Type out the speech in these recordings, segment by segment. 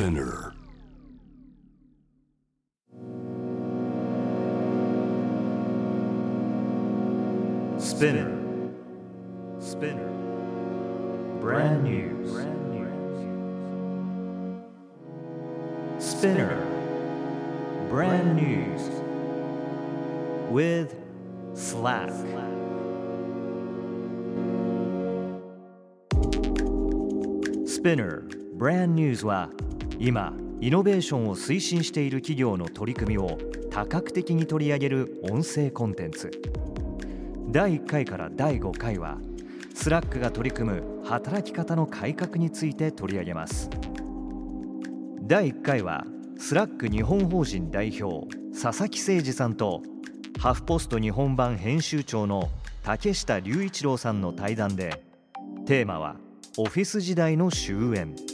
Spinner. Spinner. Spinner. Brand new. Brand new. Spinner. Brand news. With Slack. Spinner Brand News は今イノベーションを推進している企業の取り組みを多角的に取り上げる音声コンテンツ。第1回から第5回はスラックが取り組む働き方の改革について取り上げます。第1回はスラック日本法人代表佐々木誠二さんとハフポスト日本版編集長の竹下隆一郎さんの対談でテーマはオフィス時代の終焉。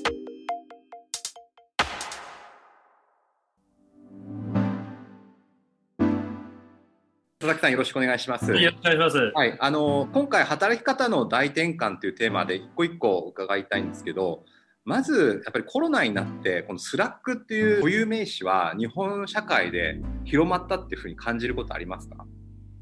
佐々木さんよろしくお願いします。よろしくお願いします。はい、あの今回働き方の大転換というテーマで一個一個伺いたいんですけど、まずやっぱりコロナになってこのスラックっていう固有名詞は日本社会で広まったっていうふうに感じることありますか？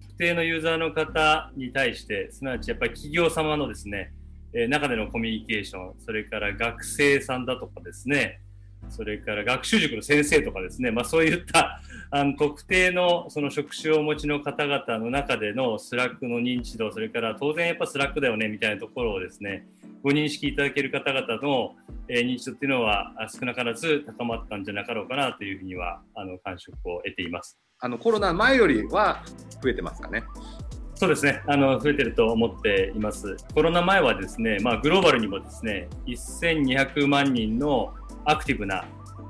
特定のユーザーの方に対して、すなわちやっぱり企業様のですね、えー中でのコミュニケーション、それから学生さんだとかですね、それから学習塾の先生とかですね、まあ、そういったあの特定のその職種をお持ちの方々の中でのスラックの認知度、それから当然やっぱスラックだよねみたいなところをですね、ご認識いただける方々の、えー認知度っていうのはあ少なからず高まったんじゃなかろうかなというふうにはあの感触を得ています。あのコロナ前よりは増えてますかね？そうですね、あの増えてると思っています。コロナ前はですね、まあ、グローバルにもですね、1200万人のアクティブな、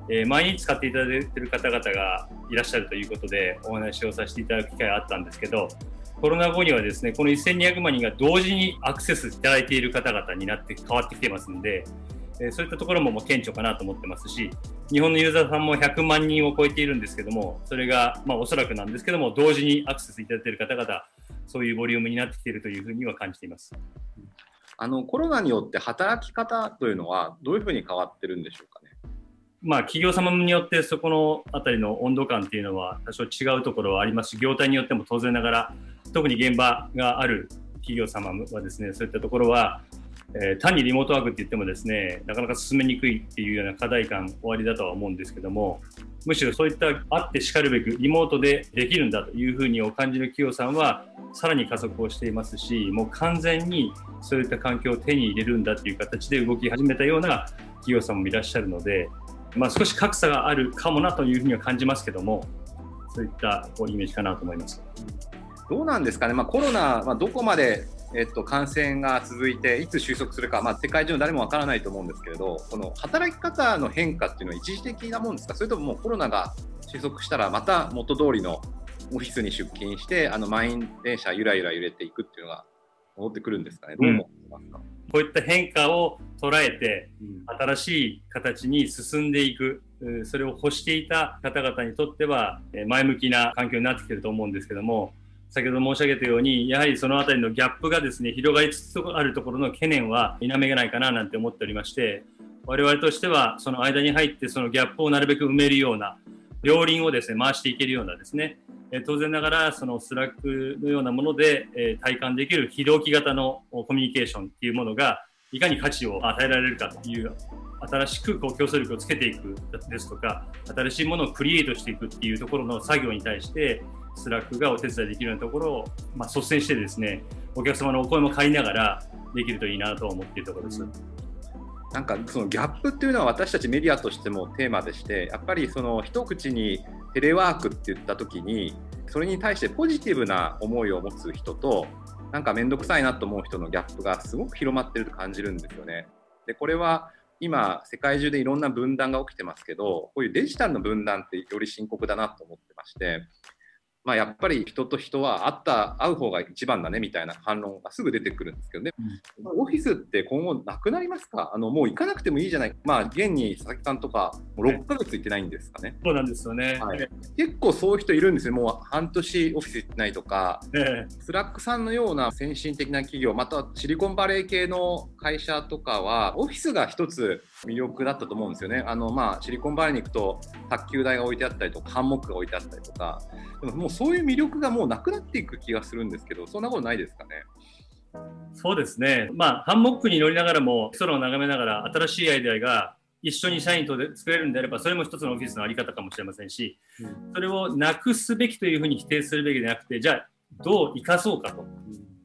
えー毎日使っていただいている方々がいらっしゃるということで、お話をさせていただく機会があったんですけど、コロナ後にはですね、この1200万人が同時にアクセスいただいている方々になって変わってきてますので、えそういったところももう顕著かなと思ってますし、日本のユーザーさんも100万人を超えているんですけども、それが、まあ、おそらくなんですけども、同時にアクセスいただいている方々、そういうボリュームになってきているというふうには感じています。あのコロナによって働き方というのはどういうふうに変わってるんでしょうか？まあ、企業様によってそこのあたりの温度感っていうのは多少違うところはありますし、業態によっても当然ながら、特に現場がある企業様はですね、そういったところは、えー単にリモートワークって言ってもですね、なかなか進めにくいっていうような課題感おありだとは思うんですけども、むしろそういったあってしかるべくリモートでできるんだというふうにお感じる企業さんはさらに加速をしていますし、もう完全にそういった環境を手に入れるんだっていう形で動き始めたような企業さんもいらっしゃるので、まあ、少し格差があるかもなというふうには感じますけども、そういったこうイメージかなと思います。どうなんですかね、まあ、コロナ、まあ、どこまで、えっと、感染が続いて、いつ収束するか、まあ、世界中の誰もわからないと思うんですけれど、この働き方の変化っていうのは一時的なもんですか、それとももうコロナが収束したら、また元通りのオフィスに出勤して、あの満員電車、ゆらゆら揺れていくっていうのが戻ってくるんですかね、どう思いますか？こういった変化を捉えて、新しい形に進んでいく、それを欲していた方々にとっては、えー前向きな環境になってきていると思うんですけども、先ほど申し上げたように、やはりそのあたりのギャップがですね、広がりつつあるところの懸念は否めがないかななんて思っておりまして、我々としては、その間に入って、そのギャップをなるべく埋めるような、両輪をですね、回していけるようなですね、え当然ながら、そのスラックのようなもので、え体感できる非同期型のコミュニケーションっていうものが、いかに価値を与えられるかという、新しくこう競争力をつけていくですとか、新しいものをクリエイトしていくっていうところの作業に対して、スラックがお手伝いできるようなところを、まあ、率先してですね、お客様のお声も借りながらできるといいなと思っているところです。なんかそのギャップっていうのは私たちメディアとしてもテーマでしてやっぱりその一口にテレワークって言った時にそれに対してポジティブな思いを持つ人となんか面倒くさいなと思う人のギャップがすごく広まってると感じるんですよね。でこれは今世界中でいろんな分断が起きてますけどこういうデジタルの分断ってより深刻だなと思ってましてまあ、やっぱり人と人は会った会う方が一番だねみたいな反論がすぐ出てくるんですけどね、うん、オフィスって今後なくなりますか？あのもう行かなくてもいいじゃない、まあ、現に佐々木さんとか、もう6ヶ月行ってないんですかね。そうなんですよね、はい、結構そういう人いるんですよ、もう半年オフィス行ってないとか、スラックさんのような先進的な企業、またシリコンバレー系の会社とかは、オフィスが一つ魅力だったと思うんですよね。あのまあ、シリコンバレーに行くと、卓球台が置いてあったりとか、ハンモックが置いてあったりとか、でももうそういう魅力がもうなくなっていく気がするんですけど、そんなことないですかね？そうですね、まあ、ハンモックに乗りながらも、空を眺めながら、新しいアイデアが一緒に社員と作れるんであれば、それも一つのオフィスの在り方かもしれませんし、それをなくすべきというふうに否定するべきでなくて、じゃあ、どう生かそうかと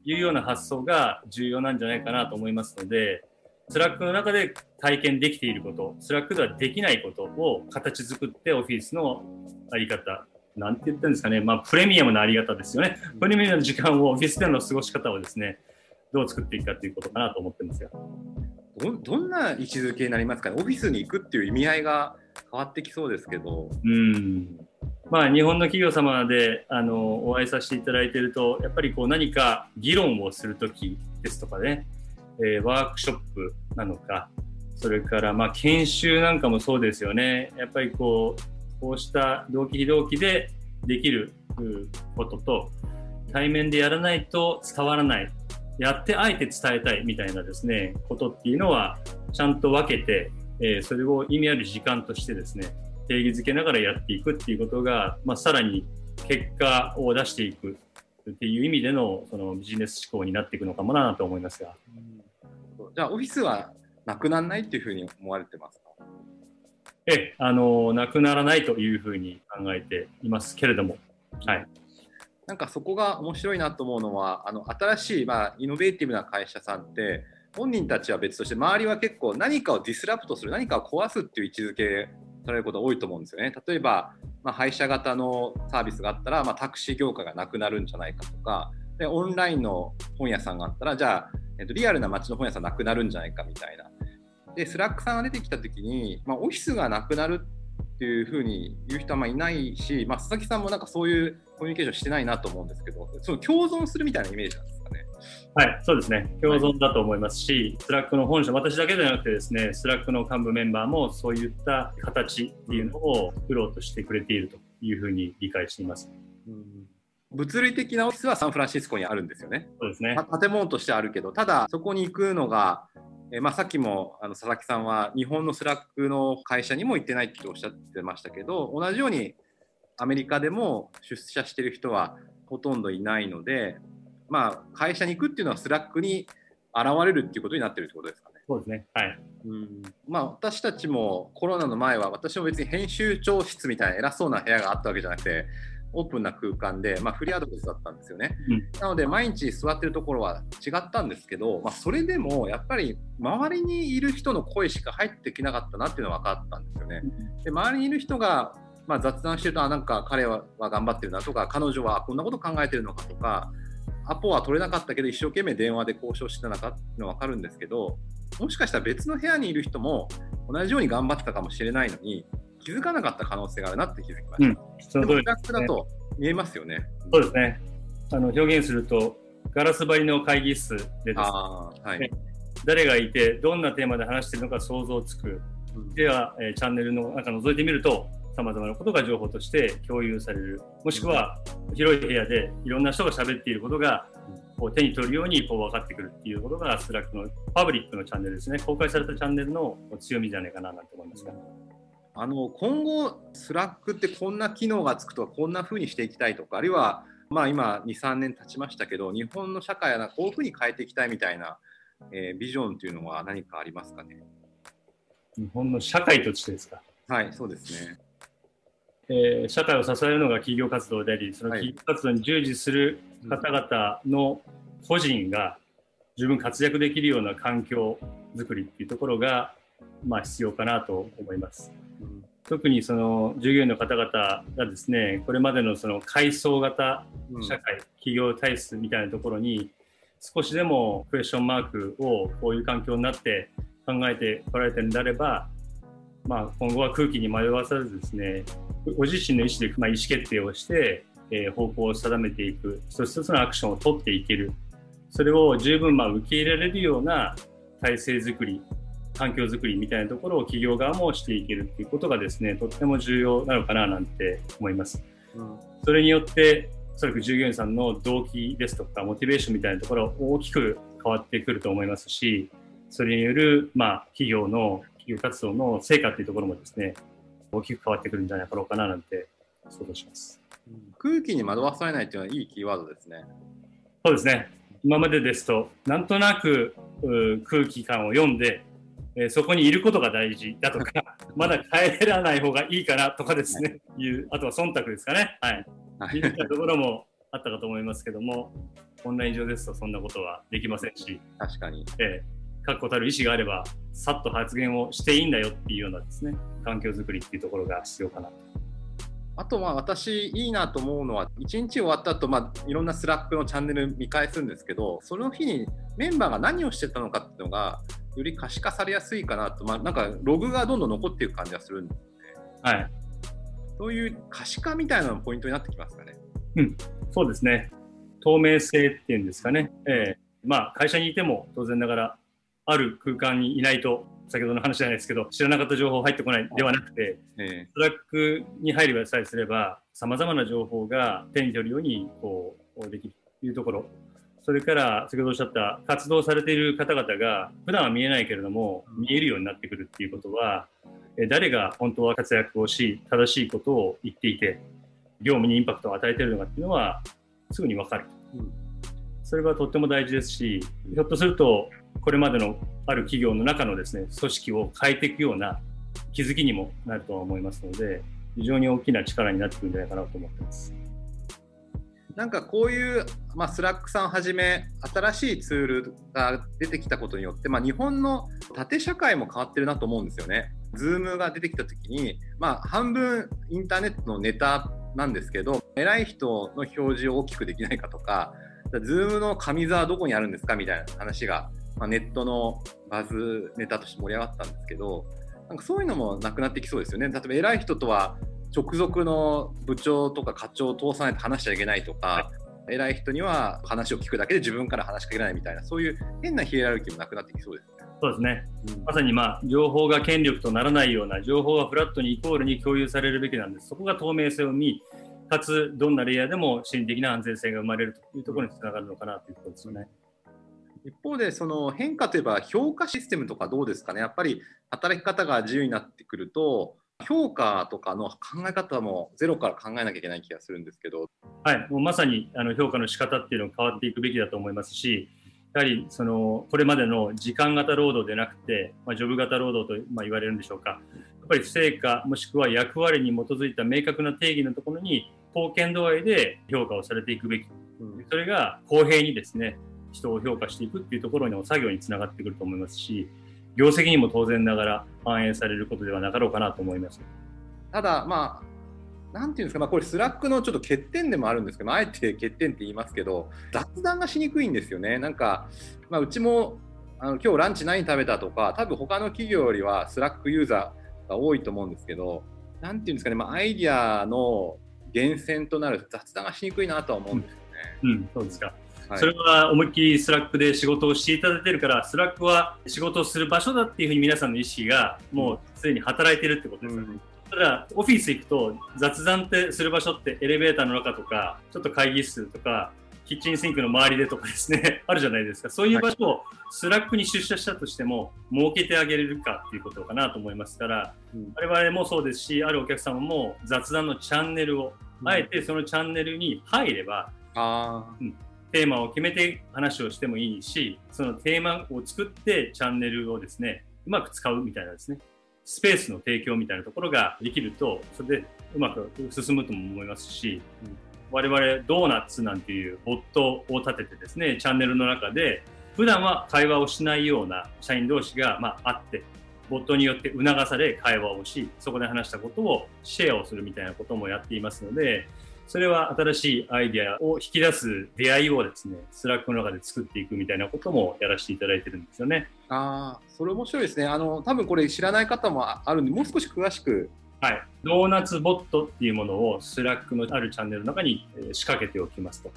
いうような発想が重要なんじゃないかなと思いますので、スラックの中で体験できていること、スラックではできないことを形作ってオフィスの在り方、なんて言ったんですかね、まあ、プレミアムなあり方ですよね。プレミアムの時間をオフィスでの過ごし方をですね、どう作っていくかということかなと思ってますが。どどんな位置づけになりますかね、オフィスに行くっていう意味合いが変わってきそうですけど。うんまあ、日本の企業様であのお会いさせていただいていると、やっぱりこう何か議論をするときですとかね、えー、ワークショップなのか、それからまあ研修なんかもそうですよね。やっぱりこう、こうした同期非同期でできることと、対面でやらないと伝わらない、やってあえて伝えたいみたいなですね、ことっていうのは、ちゃんと分けて、えー、それを意味ある時間としてですね、定義づけながらやっていくっていうことが、まあ、さらに結果を出していくっていう意味でのそのビジネス思考になっていくのかもなと思いますが。じゃあオフィスはなくならないっていうふうに思われてますか？えあのなくならないというふうに考えていますけれども、はい、なんかそこが面白いなと思うのはあの新しい、まあ、イノベーティブな会社さんって本人たちは別として周りは結構何かをディスラプトする何かを壊すっていう位置づけされることが多いと思うんですよね。例えば、まあ、配車型のサービスがあったら、まあ、タクシー業界がなくなるんじゃないかとかでオンラインの本屋さんがあったらじゃあえっと、リアルな街の本屋さんなくなるんじゃないかみたいな。で、スラックさんが出てきたときに、まあ、オフィスがなくなるっていうふうに言う人はまあいないし、まあ、佐々木さんもなんかそういうコミュニケーションしてないなと思うんですけど、その共存するみたいなイメージなんですかね。はい、そうですね。共存だと思いますし、はい、スラックの本社、私だけではなくてですね、スラックの幹部メンバーもそういった形っていうのを作ろうとしてくれているというふうに理解しています。うん物理的なオフィスはサンフランシスコにあるんですよね。そうですね。建物としてあるけど、ただそこに行くのが、えまあ、さっきもあの佐々木さんは日本のスラックの会社にも行ってないっておっしゃってましたけど、同じようにアメリカでも出社してる人はほとんどいないので、まあ、会社に行くっていうのはスラックに現れるっていうことになってるってことですかね。そうですね。はい。うんまあ、私たちもコロナの前は私も別に編集長室みたいな偉そうな部屋があったわけじゃなくてオープンな空間で、まあ、フリーアドレスだったんですよね。うん、なので毎日座ってるところは違ったんですけど、まあ、それでもやっぱり周りにいる人の声しか入ってきなかったなっていうのは分かったんですよね。で周りにいる人がまあ、雑談してるとあなんか彼は頑張ってるなとか彼女はこんなこと考えてるのかとかアポは取れなかったけど一生懸命電話で交渉してたのかっていうのは分かるんですけどもしかしたら別の部屋にいる人も同じように頑張ってたかもしれないのに気づかなかった可能性があるなって気づきました。うん、その通だと見えますよね。そうですね。あの表現すると、ガラス張りの会議室でですね、はい、誰がいて、どんなテーマで話しているのか想像つく。うん、では、えー、チャンネルの中覗いてみると、さまざまなことが情報として共有される。もしくは、広い部屋でいろんな人が喋っていることが、こう手に取るようにこう分かってくるっていうことが、スラックのパブリックのチャンネルですね。公開されたチャンネルの強みじゃないかななんて思いますが。あの今後、スラックってこんな機能がつくとか、こんな風にしていきたいとか、あるいは、まあ、今、2、3年経ちましたけど、日本の社会はこういう風に変えていきたいみたいな、えー、ビジョンというのは何かありますかね？日本の社会としてですか？はい、そうですね。えー、社会を支えるのが企業活動であり、その企業活動に従事する方々の個人が十分活躍できるような環境づくりっていうところが、まあ、必要かなと思います。特にその従業員の方々がですねこれまでのその階層型社会、うん、企業体質みたいなところに少しでもクエスチョンマークをこういう環境になって考えてこられてるんであれば、まあ、今後は空気に迷わさずですねご自身の意思でまあ意思決定をしてえー、方向を定めていく、一つ一つのアクションを取っていける、それを十分まあ受け入れられるような体制づくり、環境づくりみたいなところを企業側もしていけるっていうことがですね、とっても重要なのかななんて思います。うん、それによって、おそらく従業員さんの動機ですとか、モチベーションみたいなところ大きく変わってくると思いますし、それによる、まあ、企業の、企業活動の成果っていうところもですね、大きく変わってくるんじゃないかろうかななんて想像します。空気に惑わされないっていうのはいいキーワードですね。そうですね。今までですと、なんとなく空気感を読んで、えー、そこにいることが大事だとか、まだ帰らない方がいいかなとかですね、はい、いうあとは忖度ですかね。はい。はい、ところもあったかと思いますけども、オンライン上ですとそんなことはできませんし、確かに。えー、確固たる意思があれば、さっと発言をしていいんだよっていうようなですね、環境づくりっていうところが必要かなと。あとは私いいなと思うのは1日終わった後、まあいろんなスラックのチャンネル見返すんですけどその日にメンバーが何をしてたのかっていうのがより可視化されやすいかなと、まあ、なんかログがどんどん残っていく感じがするんですね。はい。そういう可視化みたいなのポイントになってきますかね。うん、そうですね。透明性っていうんですかね。えー、まあ会社にいても当然ながらある空間にいないと先ほどの話じゃないですけど知らなかった情報入ってこないではなくて、えー、スラックに入ればさえすればさまざまな情報が手に取るようにこうできるというところそれから先ほどおっしゃった活動されている方々が普段は見えないけれども見えるようになってくるっていうことは誰が本当は活躍をし正しいことを言っていて業務にインパクトを与えているのかっていうのはすぐに分かる、うん、それがとっても大事ですしひょっとするとこれまでのある企業の中のですね組織を変えていくような気づきにもなるとは思いますので非常に大きな力になってくるんじゃないかなと思ってます。なんかこういう、まあ、スラックさんはじめ新しいツールが出てきたことによって、まあ、日本の縦社会も変わってるなと思うんですよね。ズームが出てきた時に、まあ、半分インターネットのネタなんですけど偉い人の表示を大きくできないかとかズームの上座はどこにあるんですかみたいな話が、まあ、ネットのバズネタとして盛り上がったんですけどなんかそういうのもなくなってきそうですよね。例えば偉い人とは直属の部長とか課長を通さないと話しちゃいけないとか、はい、偉い人には話を聞くだけで自分から話しかけないみたいなそういう変なヒエラルキーもなくなってきそうですね。そうですね、うん、まさに、まあ、情報が権力とならないような情報がフラットにイコールに共有されるべきなんです。そこが透明性を見かつどんなレイヤーでも心理的な安全性が生まれるというところにつながるのかなということですよね。一方でその変化といえば評価システムとかどうですかね。やっぱり働き方が自由になってくると評価とかの考え方もゼロから考えなきゃいけない気がするんですけど。はい、もうまさにあの評価の仕方っていうのが変わっていくべきだと思いますし、やはりそのこれまでの時間型労働でなくて、まあ、ジョブ型労働とまあ言われるんでしょうか。やっぱり成果もしくは役割に基づいた明確な定義のところに貢献度合いで評価をされていくべき。それが公平にですね、人を評価していくっていうところの作業につながってくると思いますし、業績にも当然ながら反映されることではなかろうかなと思います。ただ、まあ、なんていうんですか、まあ、これ、スラックのちょっと欠点でもあるんですけど、あえて欠点って言いますけど、雑談がしにくいんですよね。なんか、まあ、うちもあの今日ランチ何食べたとか、多分他の企業よりはスラックユーザーが多いと思うんですけど、なんていうんですかね、まあ、アイディアの源泉となる雑談がしにくいなとは思うんですよね。うん、うん、そうですか。それは思いっきりスラックで仕事をしていただいてるから、スラックは仕事をする場所だっていうふうに皆さんの意識がもうすでに働いてるってことです。よね。うん。ただ、オフィス行くと雑談ってする場所ってエレベーターの中とか、ちょっと会議室とか、キッチンシンクの周りでとかですね、あるじゃないですか。そういう場所をスラックに出社したとしても、設けてあげれるかっていうことかなと思いますから、うん、我々もそうですし、あるお客様も雑談のチャンネルを、あえてそのチャンネルに入れば、うん、テーマを決めて話をしてもいいし、そのテーマを作ってチャンネルをですね、うまく使うみたいなですね、スペースの提供みたいなところができると、それでうまく進むとも思いますし、我々ドーナツなんていうボットを立ててですね、チャンネルの中で、普段は会話をしないような社員同士が、まあ、あって、ボットによって促され会話をし、そこで話したことをシェアをするみたいなこともやっていますので、それは新しいアイデアを引き出す出会いをですね、スラックの中で作っていくみたいなこともやらせていただいてるんですよね。ああ、それ面白いですね。あの、多分これ知らない方もあるんで、もう少し詳しくはい。ドーナツボットっていうものをスラックのあるチャンネルの中に仕掛けておきますと。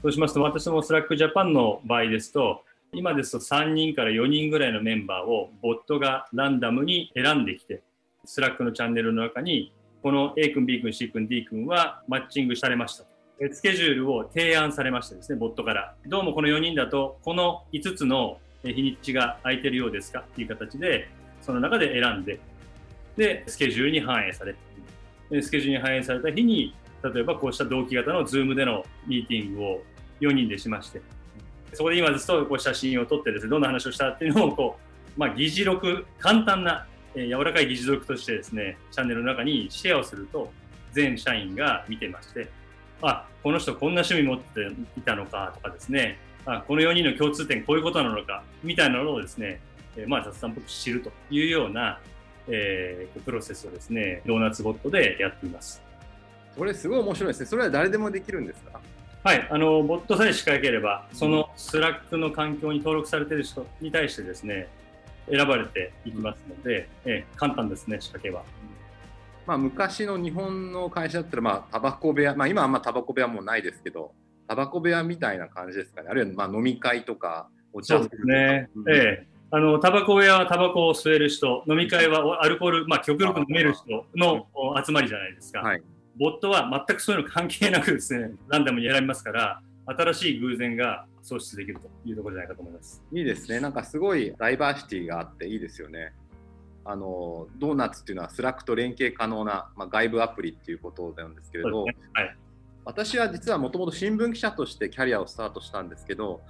そうしますと、私もスラックジャパンの場合ですと、今ですと3人から4人ぐらいのメンバーをボットがランダムに選んできて、スラックのチャンネルの中に、この A 君、B 君、C 君、D 君はマッチングされましたと。スケジュールを提案されましてですね、ボットから。どうもこの4人だと、この5つの日にちが空いてるようですか？っていう形で、その中で選んで、で、スケジュールに反映されて、スケジュールに反映された日に、例えばこうした同期型の Zoom でのミーティングを4人でしまして、そこで今ですとこう写真を撮ってですね、どんな話をしたっていうのをこう、まあ、議事録、簡単な、えー、柔らかい議事録としてですね、チャンネルの中にシェアをすると、全社員が見てまして、あ、この人こんな趣味持っていたのかとかですね、あこの4人の共通点こういうことなのかみたいなのをですね、えー、まあ雑談っぽく知るというような、えー、プロセスをですね、ドーナツボットでやっています。これすごい面白いですね。それは誰でもできるんですか？はい、あのボットさえ仕掛ければ、そのスラックの環境に登録されている人に対してですね、選ばれていきますので、え簡単ですね、仕掛けは。まあ、昔の日本の会社だったら、まあ、タバコ部屋、まあ、今はあんまタバコ部屋もないですけど、タバコ部屋みたいな感じですかね、あるいはまあ飲み会とか、お茶そうですね、うん、ええ。あのタバコ部屋はタバコを吸える人、飲み会はアルコール、まあ、極力飲める人の集まりじゃないですか。はい、ボットは全くそういうの関係なくですね、ランダムに選びますから、新しい偶然が創出できるというところじゃないかと思います。いいですね。なんかすごいダイバーシティがあっていいですよね。あの Donut っていうのは Slack と連携可能な、まあ、外部アプリっていうことなんですけれど、ねはい、私は実はもともと新聞記者としてキャリアをスタートしたんですけど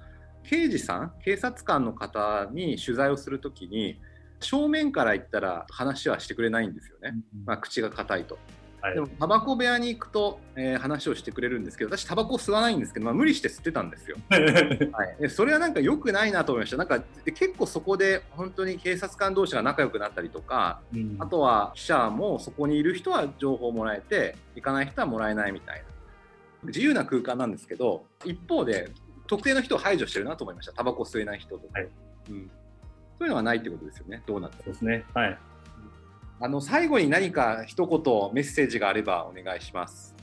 刑事さん警察官の方に取材をするときに正面から言ったら話はしてくれないんですよね、まあ、口が硬いと。はい、でもタバコ部屋に行くと、えー、話をしてくれるんですけど私タバコ吸わないんですけど、まあ、無理して吸ってたんですよ、はい、でそれはなんか良くないなと思いました。なんか結構そこで本当に警察官同士が仲良くなったりとか、うん、あとは記者もそこにいる人は情報をもらえて行かない人はもらえないみたいな。自由な空間なんですけど一方で特定の人を排除してるなと思いました、タバコ吸えない人とか、はい、うん、そういうのはないってことですよね、どうなってですね。はいあの最後に何か一言メッセージがあればお願いします。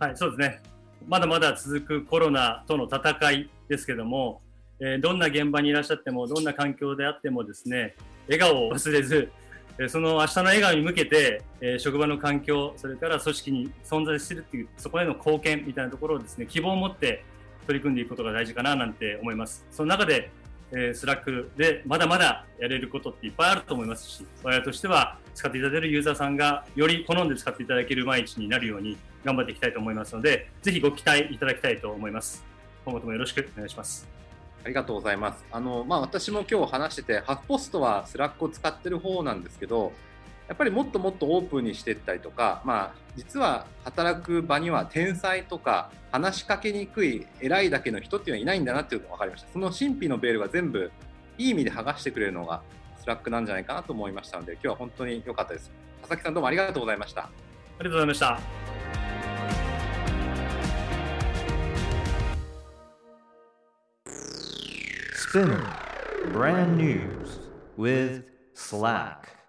はい、そうですね。まだまだ続くコロナとの戦いですけども、えー、どんな現場にいらっしゃっても、どんな環境であってもですね、笑顔を忘れず、えー、その明日の笑顔に向けて、えー、職場の環境、それから組織に存在するっていう、そこへの貢献みたいなところをですね、希望を持って取り組んでいくことが大事かななんて思います。その中で、えー、 Slack でまだまだやれることっていっぱいあると思いますし、我々としては使っていただけるユーザーさんがより好んで使っていただける毎日になるように頑張っていきたいと思いますので、ぜひご期待いただきたいと思います。今後ともよろしくお願いします。ありがとうございます。あのまあ、私も今日話してて、ハフポストは Slack を使ってる方なんですけど、やっぱりもっともっとオープンにしていったりとか、まあ、実は働く場には天才とか話しかけにくい偉いだけの人っていうのはいないんだなっていうのが分かりました。その神秘のベールが全部いい意味で剥がしてくれるのが Slack なんじゃないかなと思いましたので今日は本当に良かったです。佐々木さんどうもありがとうございました。ありがとうございました。 SPINEAR Brand News with Slack